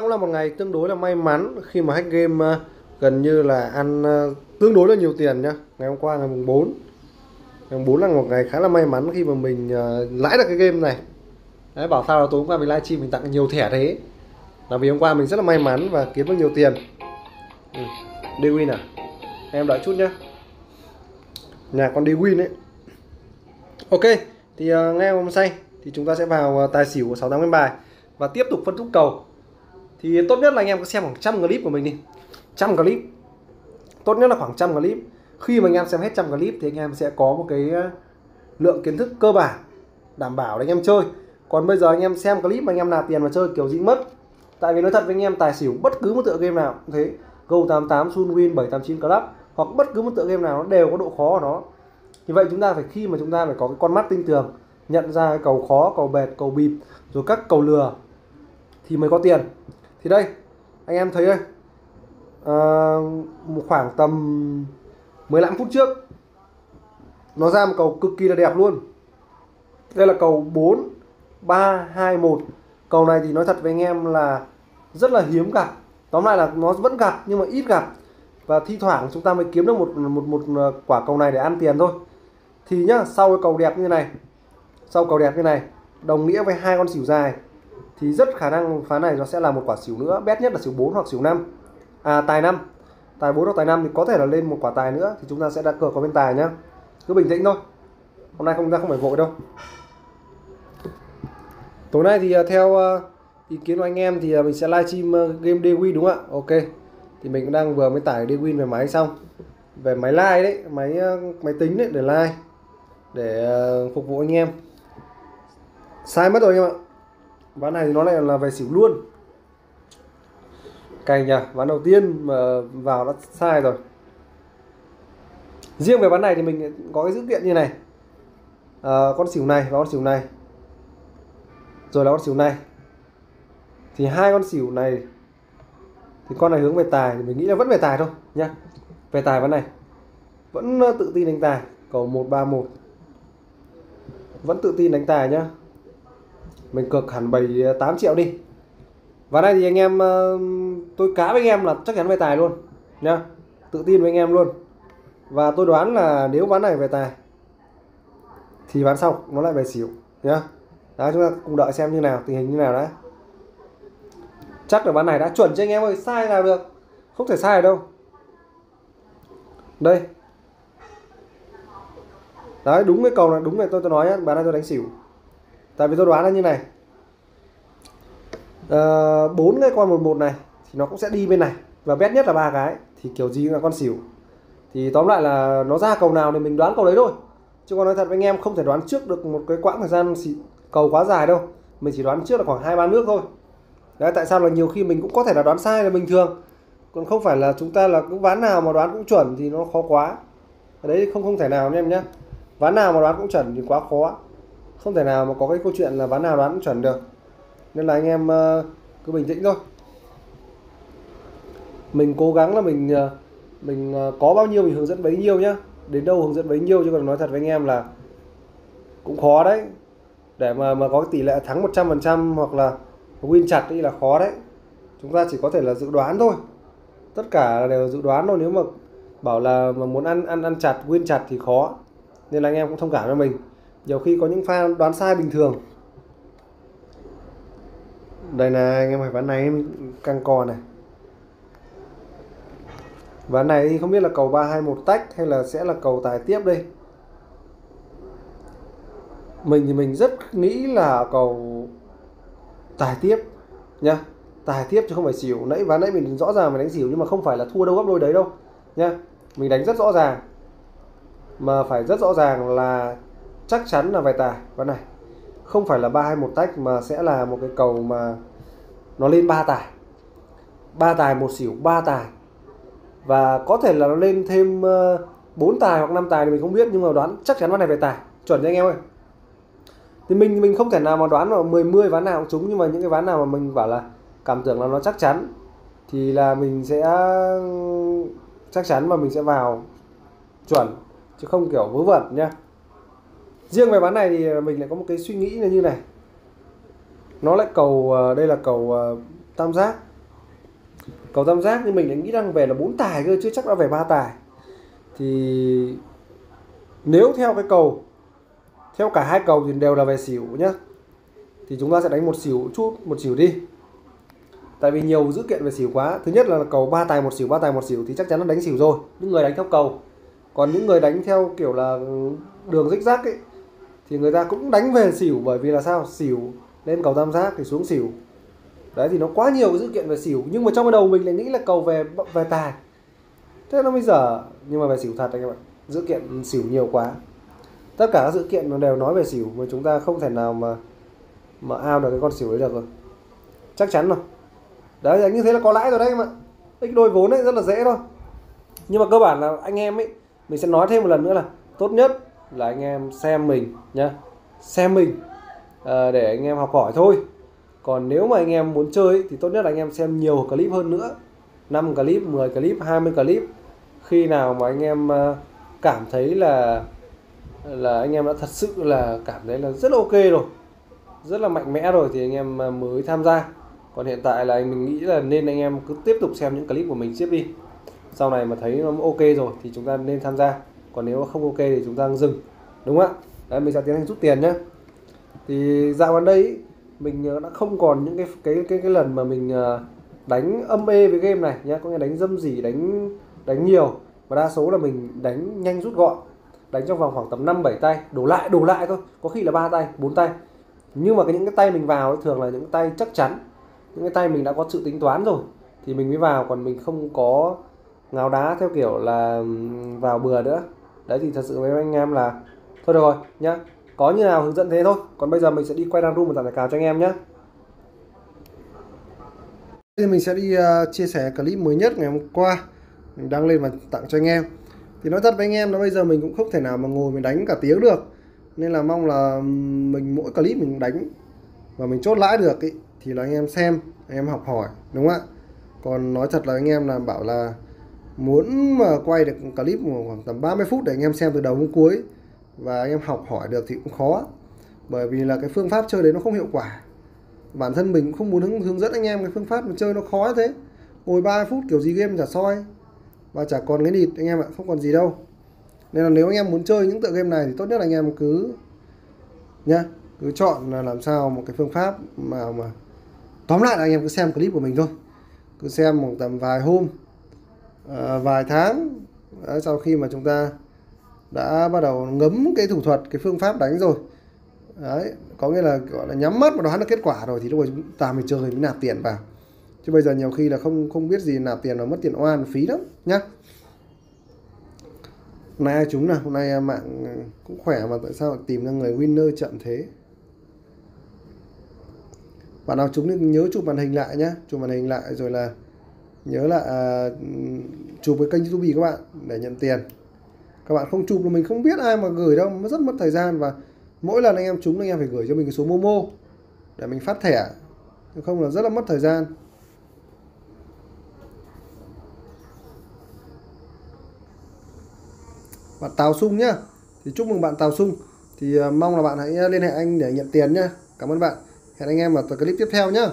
cũng là một ngày tương đối là may mắn khi mà hack game ờ, gần như là ăn ờ, tương đối là nhiều tiền nhá. Ngày hôm qua ngày mùng 4 ngày mùng 4 là một ngày khá là may mắn khi mà mình ờ, lãi được cái game này. Đấy bảo sao là tối hôm qua mình livestream mình tặng nhiều thẻ thế. Là vì hôm qua mình rất là may mắn và kiếm được nhiều tiền. Ừ. đi win à? Em đợi chút nhá. Nhà con đi win ấy. Ok thì uh, nghe hôm say thì chúng ta sẽ vào uh, tài xỉu của 6 tháng bài và tiếp tục phân khúc cầu thì tốt nhất là anh em cứ xem khoảng trăm clip của mình đi. Trăm clip. Tốt nhất là khoảng trăm clip. Khi mà anh em xem hết trăm clip thì anh em sẽ có một cái ờ, lượng kiến thức cơ bản đảm bảo để anh em chơi. Còn bây giờ anh em xem clip mà anh em nạp tiền mà chơi kiểu gì mất. Tại vì nói thật với anh em tài xỉu bất cứ một tựa game nào cũng thế. Go 88, Sunwin, 789 Club hoặc bất cứ một tựa game nào nó đều có độ khó của nó. Như vậy chúng ta phải khi mà chúng ta phải có cái con mắt tinh tường nhận ra cái cầu khó cầu bẹt cầu bịp rồi các cầu lừa thì mới có tiền thì đây anh em thấy đây. À, một khoảng tầm 15 phút trước nó ra một cầu cực kỳ là đẹp luôn. Đây là cầu 4 3 2 1 cầu này thì nói thật với anh em là rất là hiếm gặp. Tóm lại là nó vẫn gặp nhưng mà ít gặp. Và thi thoảng chúng ta mới kiếm được một một một à, quả cầu này để ăn tiền thôi. Thì nhá sau cái cầu đẹp như này sau cầu đẹp như này đồng nghĩa với hai con xỉu dài thì rất khả năng phá này nó sẽ là một quả xỉu nữa, bét nhất là xỉu 4 hoặc xỉu 5 à tài 5 tài 4 hoặc tài 5 thì có thể là lên một quả tài nữa thì chúng ta sẽ đặt cược có bên tài nhá. Cứ bình tĩnh thôi. Hôm nay không ra không phải vội đâu. Tối nay thì à, theo à, ý kiến của anh em thì à, mình sẽ livestream game Dewin đúng không ạ? Ok. Thì mình cũng đang vừa mới tải Dewin về máy xong. Về máy like đấy, máy máy tính đấy, để like để phục vụ anh em. Sai mất rồi anh em ạ ván này thì nó lại là về xỉu luôn. Cày nhỉ ván đầu tiên mà vào đã sai rồi. Riêng về ván này thì mình có cái dữ kiện như này. À, con xỉu này và con xỉu này. Rồi là con xỉu này. Thì hai con xỉu này thì con này hướng về tài thì mình nghĩ là vẫn về tài thôi nhá. Về tài ván này. Vẫn tự tin đánh tài. Cầu 131 vẫn tự tin đánh tài nhá mình cược hẳn 7 8 à, triệu đi. Và đây thì anh em ờ, tôi cá với anh em là chắc chắn về tài luôn, nhá. Tự tin với anh em luôn. Và tôi đoán là nếu ván này về tài thì ván sau nó lại về xỉu, nhá. Đó, chúng ta cùng đợi xem như nào, tình hình như nào đã. Chắc là ván này đã chuẩn cho anh em ơi, sai nào được. Không thể sai đâu. Đây. Đấy, đúng cái cầu này, đúng này tôi tôi nói nhá, bán này tôi đánh xỉu tại vì tôi đoán là như này. Ờ, bốn cái con một một này thì nó cũng sẽ đi bên này. Và bét nhất là ba cái, thì kiểu gì là con xỉu. Thì tóm lại là nó ra cầu nào thì mình đoán cầu đấy thôi. Chứ còn nói thật với anh em, không thể đoán trước được một cái quãng thời gian cầu quá dài đâu. Mình chỉ đoán trước là khoảng hai ba nước thôi. Đấy, tại sao là nhiều khi mình cũng có thể là đoán sai là bình thường. Còn không phải là chúng ta là cứ ván nào mà đoán cũng chuẩn thì nó khó quá. Đấy không không thể nào anh em nhé ván nào mà đoán cũng chuẩn thì quá khó không thể nào mà có cái câu chuyện là ván nào đoán chuẩn được. Nên là anh em ờ, cứ bình tĩnh thôi. Mình cố gắng là mình ờ, mình ờ, có bao nhiêu mình hướng dẫn bấy nhiêu nhá. Đến đâu hướng dẫn bấy nhiêu chứ còn nói thật với anh em là cũng khó đấy. Để mà mà có tỷ lệ thắng 100% hoặc là win chặt đi là khó đấy. Chúng ta chỉ có thể là dự đoán thôi. Tất cả đều dự đoán thôi. Nếu mà bảo là mà muốn ăn ăn ăn chặt, win chặt thì khó. Nên là anh em cũng thông cảm cho mình nhiều khi có những pha đoán sai bình thường. Đây là anh em phải ván này, căng cò này. Ván này thì không biết là cầu 321 tách hay là sẽ là cầu tài tiếp đây. Mình thì mình rất nghĩ là cầu tài tiếp nhá. Tài tiếp chứ không phải xỉu. Nãy ván nãy mình rõ ràng mình đánh xỉu nhưng mà không phải là thua đâu gấp đôi đấy đâu nhá. Mình đánh rất rõ ràng. Mà phải rất rõ ràng là chắc chắn là về tài ván vâng này không phải là ba hai một tách mà sẽ là một cái cầu mà nó lên ba tài ba tài một xỉu ba tài và có thể là nó lên thêm ờ, bốn tài hoặc năm tài thì mình không biết nhưng mà đoán chắc chắn ván này về tài chuẩn cho anh em ơi. Thì mình mình không thể nào mà đoán vào 10 10 ván nào cũng trúng nhưng mà những cái ván nào mà mình bảo là cảm tưởng là nó chắc chắn thì là mình sẽ chắc chắn mà mình sẽ vào chuẩn chứ không kiểu vớ vẩn nhá riêng về ván này thì ờ, mình lại có một cái suy nghĩ là như này. Nó lại cầu ờ, đây là cầu ờ, tam giác. Cầu tam giác nhưng mình lại nghĩ rằng về là bốn tài cơ chứ chắc đã về ba tài. Thì nếu theo cái cầu, theo cả hai cầu thì đều là về xỉu nhá. Thì chúng ta sẽ đánh một xỉu chút, một xỉu đi. Tại vì nhiều dữ kiện về xỉu quá. Thứ nhất là cầu ba tài một xỉu, ba tài một xỉu thì chắc chắn nó đánh xỉu rồi. Những người đánh theo cầu. Còn những người đánh theo kiểu là đường rích rác ấy thì người ta cũng đánh về xỉu, bởi vì là sao? Xỉu, lên cầu tam giác thì xuống xỉu. Đấy, thì nó quá nhiều cái dữ kiện về xỉu, nhưng mà trong cái đầu mình lại nghĩ là cầu về về tài. Thế nó bây giờ nhưng mà về xỉu thật anh em ạ. Dữ kiện xỉu nhiều quá. Tất cả các dữ kiện nó đều nói về xỉu, mà chúng ta không thể nào mà mà ao được cái con xỉu đấy được rồi. Chắc chắn rồi. Đấy anh như thế là có lãi rồi đấy em ạ. X đôi vốn ấy rất là dễ thôi. Nhưng mà cơ bản là anh em ấy, mình sẽ nói thêm một lần nữa là tốt nhất là anh em xem mình nhá. Xem mình à, để anh em học hỏi thôi. Còn nếu mà anh em muốn chơi thì tốt nhất là anh em xem nhiều clip hơn nữa. 5 clip 10 clip 20 clip. Khi nào mà anh em à, cảm thấy là là anh em đã thật sự là cảm thấy là rất ok rồi rất là mạnh mẽ rồi thì anh em à, mới tham gia. Còn hiện tại là mình nghĩ là nên anh em cứ tiếp tục xem những clip của mình tiếp đi. Sau này mà thấy nó ok rồi thì chúng ta nên tham gia còn nếu không ok thì chúng ta dừng đúng không ạ? Đấy mình sẽ tiến hành rút tiền nhé thì dạo gần đây mình ờ, đã không còn những cái cái cái cái lần mà mình ờ, đánh âm ê với game này nhé có nghĩa đánh dâm gì đánh đánh nhiều. Và đa số là mình đánh nhanh rút gọn. Đánh trong vòng khoảng tầm 5 7 tay đổ lại đổ lại thôi. Có khi là ba tay bốn tay. Nhưng mà cái những cái tay mình vào ấy, thường là những tay chắc chắn. Những cái tay mình đã có sự tính toán rồi thì mình mới vào. Còn mình không có ngáo đá theo kiểu là vào bừa nữa đấy thì thật sự với anh em là thôi được rồi nhá. Có như nào hướng dẫn thế thôi. Còn bây giờ mình sẽ đi quay đăng room và tặng cào cho anh em nhé thì mình sẽ đi uh, chia sẻ clip mới nhất ngày hôm qua. Mình đăng lên và tặng cho anh em. Thì nói thật với anh em là bây giờ mình cũng không thể nào mà ngồi mình đánh cả tiếng được. Nên là mong là mình mỗi clip mình đánh và mình chốt lãi được ý, thì là anh em xem anh em học hỏi đúng không ạ? Còn nói thật là anh em là bảo là muốn mà quay được clip khoảng tầm 30 phút để anh em xem từ đầu đến cuối và anh em học hỏi được thì cũng khó. Bởi vì là cái phương pháp chơi đấy nó không hiệu quả. Bản thân mình cũng không muốn hướng, hướng dẫn anh em cái phương pháp mà chơi nó khó như thế. Ngồi 3 phút kiểu gì game chả soi. Và chả còn cái nịt anh em ạ không còn gì đâu. Nên là nếu anh em muốn chơi những tựa game này thì tốt nhất là anh em cứ nhá cứ chọn là làm sao một cái phương pháp mà mà tóm lại là anh em cứ xem clip của mình thôi. Cứ xem một tầm vài hôm à, vài tháng Đấy, sau khi mà chúng ta đã bắt đầu ngấm cái thủ thuật cái phương pháp đánh rồi. Đấy có nghĩa là gọi là nhắm mắt mà đoán được kết quả rồi thì lúc rồi chúng ta mới chơi mới nạp tiền vào. Chứ bây giờ nhiều khi là không không biết gì nạp tiền mà mất tiền oan phí lắm nhá. Hôm nay ai chúng nào? Hôm nay à, mạng ờ, cũng khỏe mà tại sao tìm ra người winner chậm thế? Bạn nào chúng nhớ chụp màn hình lại nhá chụp màn hình lại rồi là nhớ là à, chụp với kênh youtube các bạn để nhận tiền. Các bạn không chụp là mình không biết ai mà gửi đâu nó rất mất thời gian và mỗi lần anh em trúng anh em phải gửi cho mình cái số momo để mình phát thẻ. Không là rất là mất thời gian. Bạn Tào Sung nhá. Thì chúc mừng bạn Tào Sung. Thì à, mong là bạn hãy liên hệ anh để nhận tiền nhá. Cảm ơn bạn. Hẹn anh em ở clip tiếp theo nhá.